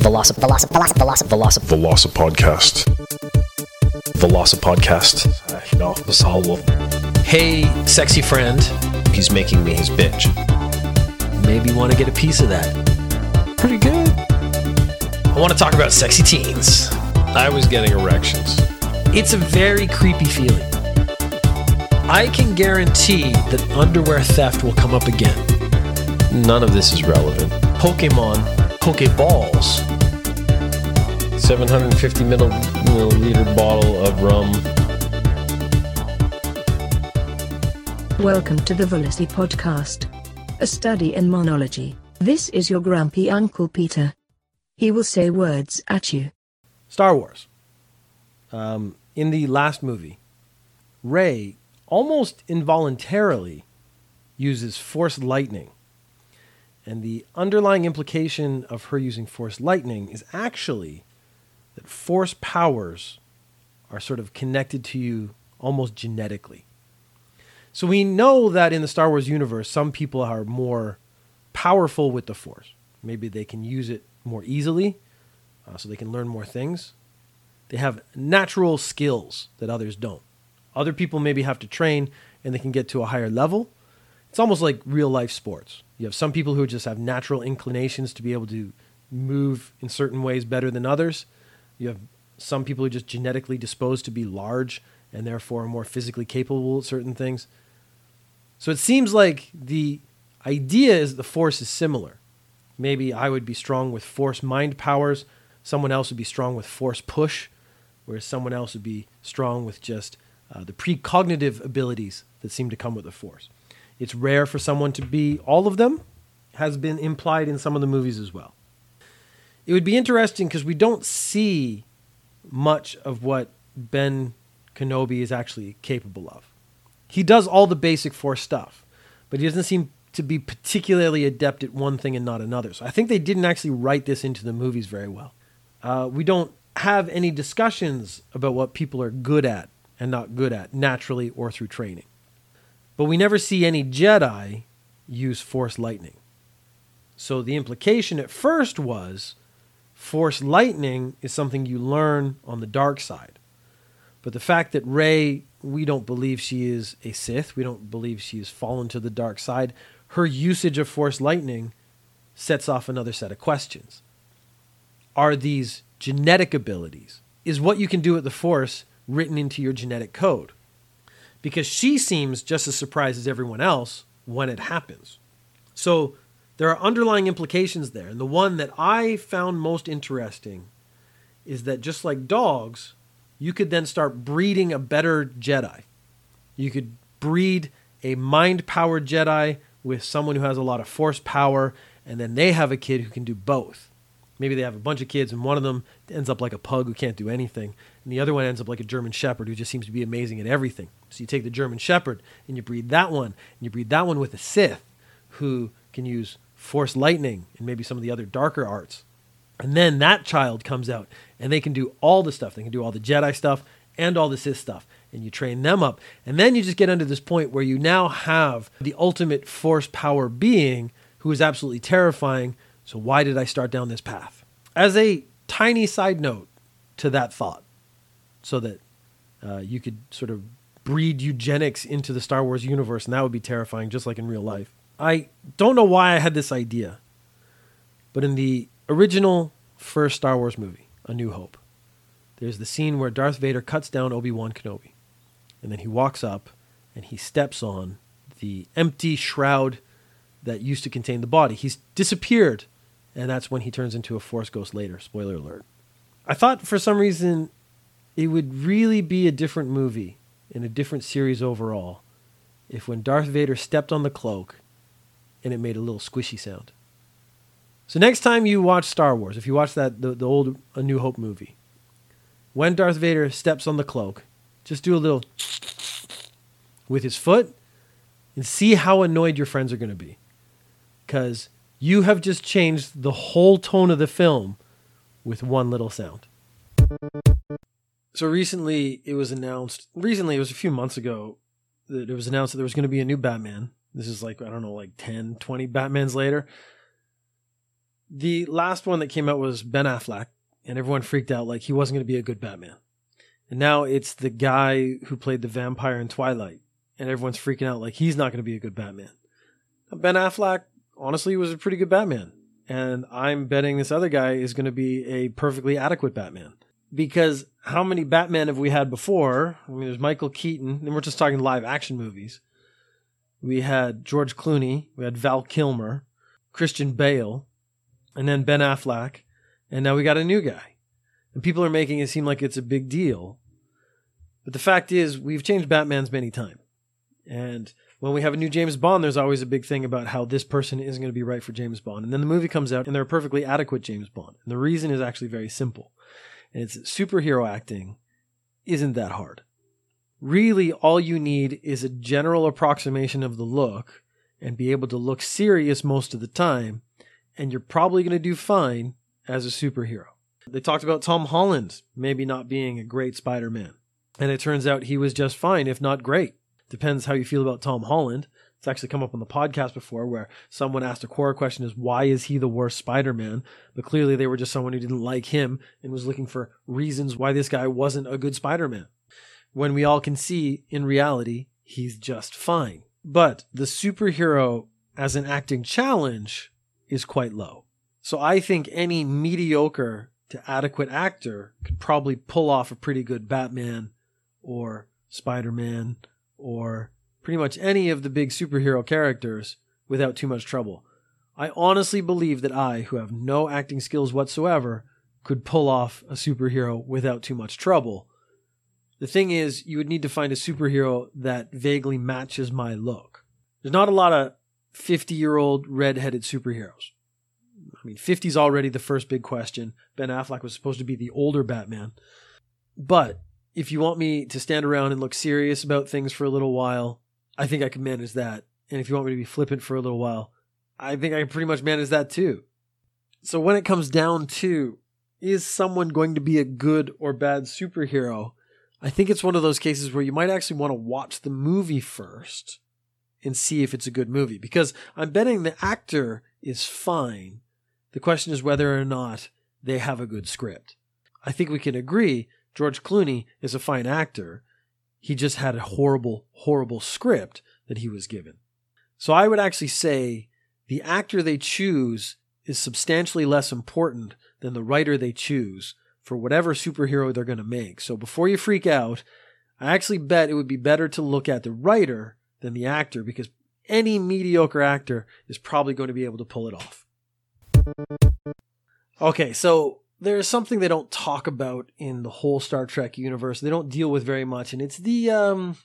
Veloci- Veloci- Veloci- Veloci- Veloci- Veloci podcast. Veloci podcast. Uh, you know, the whole Hey, sexy friend, He's making me his bitch. maybe you want to get a piece of that. Pretty good. I want to talk about sexy teens. I was getting erections. It's a very creepy feeling. I can guarantee that underwear theft will come up again. None of this is relevant. Pokemon, Pokeballs. 750 milliliter bottle of rum. Welcome to the Velocity Podcast, a study in monology. This is your grumpy Uncle Peter. He will say words at you. Star Wars. Um, in the last movie, Rey almost involuntarily uses Force Lightning. And the underlying implication of her using Force Lightning is actually that Force powers are sort of connected to you almost genetically. So we know that in the Star Wars universe, some people are more powerful with the Force. Maybe they can use it more easily, uh, so they can learn more things. They have natural skills that others don't. Other people maybe have to train and they can get to a higher level. It's almost like real life sports. You have some people who just have natural inclinations to be able to move in certain ways better than others. You have some people who are just genetically disposed to be large and therefore are more physically capable at certain things. So it seems like the idea is the force is similar. Maybe I would be strong with force mind powers, someone else would be strong with force push, whereas someone else would be strong with just uh, the precognitive abilities that seem to come with the force. It's rare for someone to be all of them, has been implied in some of the movies as well. It would be interesting because we don't see much of what Ben Kenobi is actually capable of. He does all the basic force stuff, but he doesn't seem to be particularly adept at one thing and not another. So I think they didn't actually write this into the movies very well. Uh, we don't have any discussions about what people are good at and not good at, naturally or through training. But we never see any Jedi use Force lightning. So the implication at first was Force lightning is something you learn on the dark side. But the fact that Rey, we don't believe she is a Sith, we don't believe she has fallen to the dark side, her usage of Force lightning sets off another set of questions. Are these genetic abilities? Is what you can do with the Force written into your genetic code? Because she seems just as surprised as everyone else when it happens. So there are underlying implications there. And the one that I found most interesting is that just like dogs, you could then start breeding a better Jedi. You could breed a mind powered Jedi with someone who has a lot of force power, and then they have a kid who can do both. Maybe they have a bunch of kids, and one of them ends up like a pug who can't do anything, and the other one ends up like a German Shepherd who just seems to be amazing at everything. So you take the German Shepherd and you breed that one, and you breed that one with a Sith who can use Force Lightning and maybe some of the other darker arts. And then that child comes out and they can do all the stuff. They can do all the Jedi stuff and all the Sith stuff. And you train them up. And then you just get under this point where you now have the ultimate force power being who is absolutely terrifying. So why did I start down this path? As a tiny side note to that thought, so that uh, you could sort of breed eugenics into the Star Wars universe, and that would be terrifying, just like in real life. I don't know why I had this idea, but in the original first Star Wars movie, A New Hope, there's the scene where Darth Vader cuts down Obi Wan Kenobi. And then he walks up and he steps on the empty shroud that used to contain the body. He's disappeared, and that's when he turns into a Force ghost later. Spoiler alert. I thought for some reason it would really be a different movie in a different series overall if when Darth Vader stepped on the cloak and it made a little squishy sound. So next time you watch Star Wars, if you watch that the, the old A New Hope movie, when Darth Vader steps on the cloak, just do a little with his foot and see how annoyed your friends are going to be. Cuz you have just changed the whole tone of the film with one little sound. So recently it was announced, recently it was a few months ago that it was announced that there was going to be a new Batman. This is like, I don't know, like 10, 20 Batmans later. The last one that came out was Ben Affleck, and everyone freaked out like he wasn't going to be a good Batman. And now it's the guy who played the vampire in Twilight, and everyone's freaking out like he's not going to be a good Batman. Ben Affleck, honestly, was a pretty good Batman. And I'm betting this other guy is going to be a perfectly adequate Batman. Because how many Batman have we had before? I mean, there's Michael Keaton, and we're just talking live action movies. We had George Clooney, we had Val Kilmer, Christian Bale, and then Ben Affleck, and now we got a new guy. And people are making it seem like it's a big deal. But the fact is, we've changed Batmans many times. And when we have a new James Bond, there's always a big thing about how this person isn't going to be right for James Bond. And then the movie comes out and they're a perfectly adequate James Bond. And the reason is actually very simple. And it's superhero acting isn't that hard. Really, all you need is a general approximation of the look and be able to look serious most of the time. And you're probably going to do fine as a superhero. They talked about Tom Holland maybe not being a great Spider Man. And it turns out he was just fine, if not great. Depends how you feel about Tom Holland. It's actually come up on the podcast before where someone asked a Quora question is why is he the worst Spider-Man? But clearly they were just someone who didn't like him and was looking for reasons why this guy wasn't a good Spider-Man. When we all can see in reality he's just fine. But the superhero as an acting challenge is quite low. So I think any mediocre to adequate actor could probably pull off a pretty good Batman or Spider-Man or pretty much any of the big superhero characters without too much trouble. I honestly believe that I, who have no acting skills whatsoever, could pull off a superhero without too much trouble. The thing is, you would need to find a superhero that vaguely matches my look. There's not a lot of 50 year old red-headed superheroes. I mean, 50 is already the first big question. Ben Affleck was supposed to be the older Batman. But if you want me to stand around and look serious about things for a little while, I think I can manage that. And if you want me to be flippant for a little while, I think I can pretty much manage that too. So when it comes down to is someone going to be a good or bad superhero, I think it's one of those cases where you might actually want to watch the movie first and see if it's a good movie because I'm betting the actor is fine. The question is whether or not they have a good script. I think we can agree George Clooney is a fine actor. He just had a horrible, horrible script that he was given. So I would actually say the actor they choose is substantially less important than the writer they choose for whatever superhero they're going to make. So before you freak out, I actually bet it would be better to look at the writer than the actor because any mediocre actor is probably going to be able to pull it off. Okay, so there's something they don't talk about in the whole Star Trek universe. They don't deal with very much, and it's the um,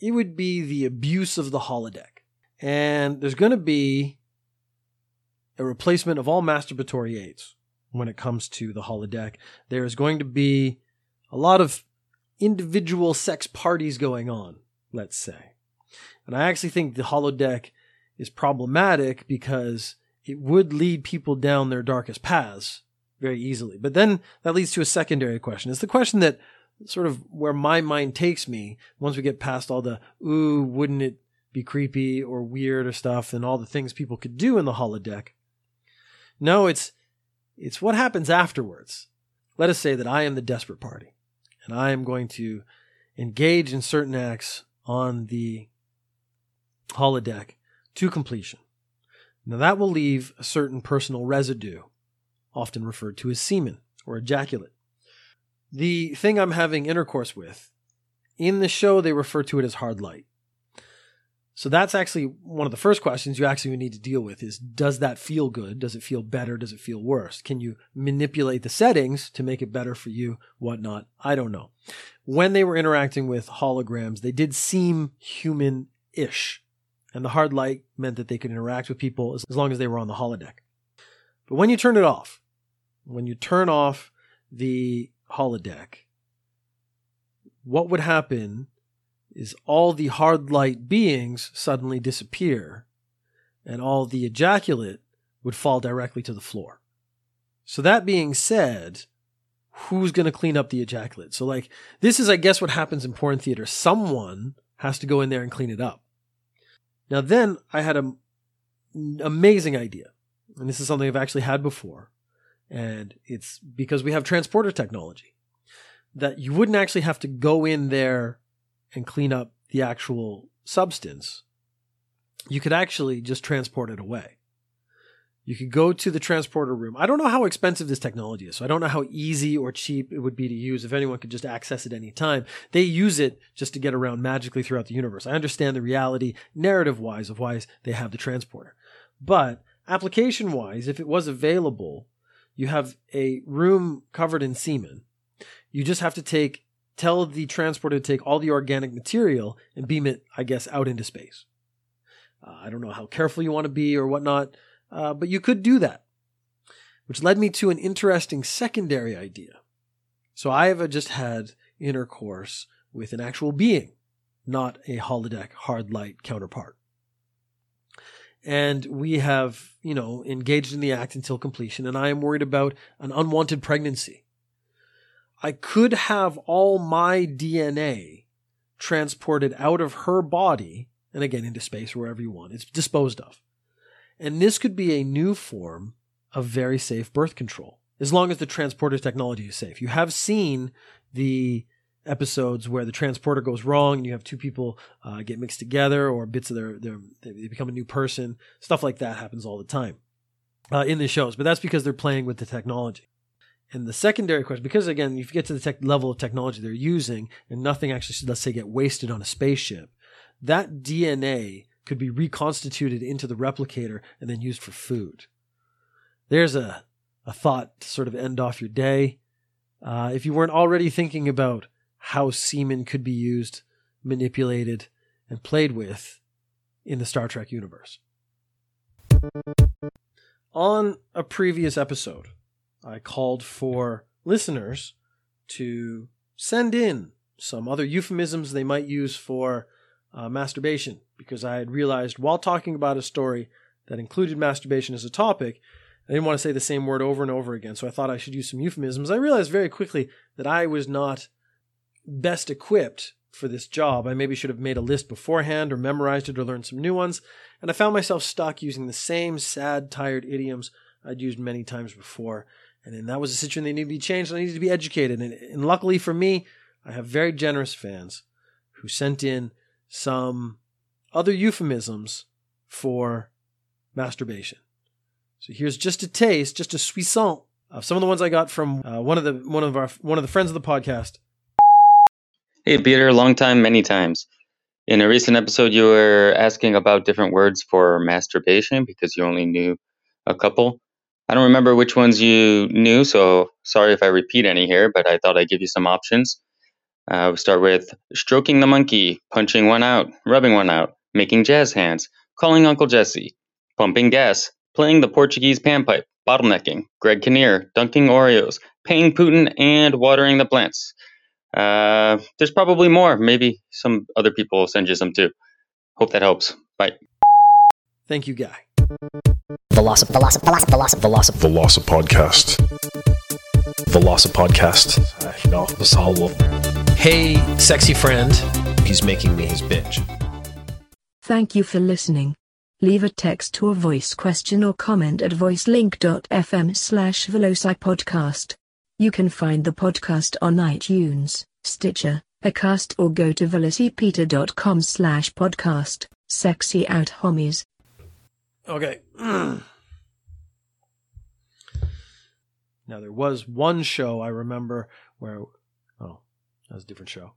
it would be the abuse of the holodeck. And there's going to be a replacement of all masturbatory aids when it comes to the holodeck. There is going to be a lot of individual sex parties going on, let's say. And I actually think the holodeck is problematic because it would lead people down their darkest paths very easily. But then that leads to a secondary question. It's the question that sort of where my mind takes me once we get past all the, ooh, wouldn't it be creepy or weird or stuff and all the things people could do in the holodeck. No, it's, it's what happens afterwards. Let us say that I am the desperate party and I am going to engage in certain acts on the holodeck to completion. Now that will leave a certain personal residue often referred to as semen or ejaculate. The thing I'm having intercourse with, in the show, they refer to it as hard light. So that's actually one of the first questions you actually need to deal with is does that feel good? Does it feel better? Does it feel worse? Can you manipulate the settings to make it better for you? Whatnot? I don't know. When they were interacting with holograms, they did seem human ish. And the hard light meant that they could interact with people as long as they were on the holodeck. But when you turn it off, when you turn off the holodeck, what would happen is all the hard light beings suddenly disappear and all the ejaculate would fall directly to the floor. So that being said, who's going to clean up the ejaculate? So like this is I guess what happens in porn theater. Someone has to go in there and clean it up. Now then I had an amazing idea and this is something I've actually had before, and it's because we have transporter technology that you wouldn't actually have to go in there and clean up the actual substance. You could actually just transport it away. You could go to the transporter room. I don't know how expensive this technology is, so I don't know how easy or cheap it would be to use if anyone could just access it any time. They use it just to get around magically throughout the universe. I understand the reality, narrative wise, of why they have the transporter. But application wise, if it was available, you have a room covered in semen. You just have to take, tell the transporter to take all the organic material and beam it, I guess, out into space. Uh, I don't know how careful you want to be or whatnot uh, but you could do that, which led me to an interesting secondary idea. So I have just had intercourse with an actual being, not a holodeck hard light counterpart. And we have, you know, engaged in the act until completion, and I am worried about an unwanted pregnancy. I could have all my DNA transported out of her body and again into space wherever you want. It's disposed of. And this could be a new form of very safe birth control, as long as the transporter technology is safe. You have seen the episodes where the transporter goes wrong and you have two people uh, get mixed together or bits of their, their they become a new person. Stuff like that happens all the time uh, in the shows, but that's because they're playing with the technology. And the secondary question, because again, if you get to the tech level of technology they're using and nothing actually, let's say, get wasted on a spaceship, that DNA could be reconstituted into the replicator and then used for food. There's a, a thought to sort of end off your day. Uh, if you weren't already thinking about how semen could be used, manipulated, and played with in the Star Trek universe. On a previous episode, I called for listeners to send in some other euphemisms they might use for uh, masturbation because I had realized while talking about a story that included masturbation as a topic, I didn't want to say the same word over and over again. So I thought I should use some euphemisms. I realized very quickly that I was not best equipped for this job. I maybe should have made a list beforehand or memorized it or learned some new ones. And I found myself stuck using the same sad, tired idioms I'd used many times before. And then that was a situation that needed to be changed. And I needed to be educated. And, and luckily for me, I have very generous fans who sent in some other euphemisms for masturbation. So here's just a taste, just a suissant of some of the ones I got from uh, one of the one of our one of the friends of the podcast. Hey Peter, long time, many times. In a recent episode, you were asking about different words for masturbation because you only knew a couple. I don't remember which ones you knew, so sorry if I repeat any here, but I thought I'd give you some options. Uh, we start with stroking the monkey, punching one out, rubbing one out, making jazz hands, calling Uncle Jesse, pumping gas, playing the Portuguese panpipe, bottlenecking, Greg Kinnear, dunking Oreos, paying Putin, and watering the plants. Uh, there's probably more. Maybe some other people will send you some too. Hope that helps. Bye. Thank you, Guy. Velocip, Velocip, Velocip, Velocip, Velocip. Velocip Podcast. Velocip Podcast. No, das Hallo. Hey, sexy friend. He's making me his bitch. Thank you for listening. Leave a text or voice question or comment at voicelink.fm slash velocipodcast. You can find the podcast on iTunes, Stitcher, Acast or go to velocipeter.com slash podcast. Sexy out homies. Okay. now there was one show I remember where oh, that was a different show.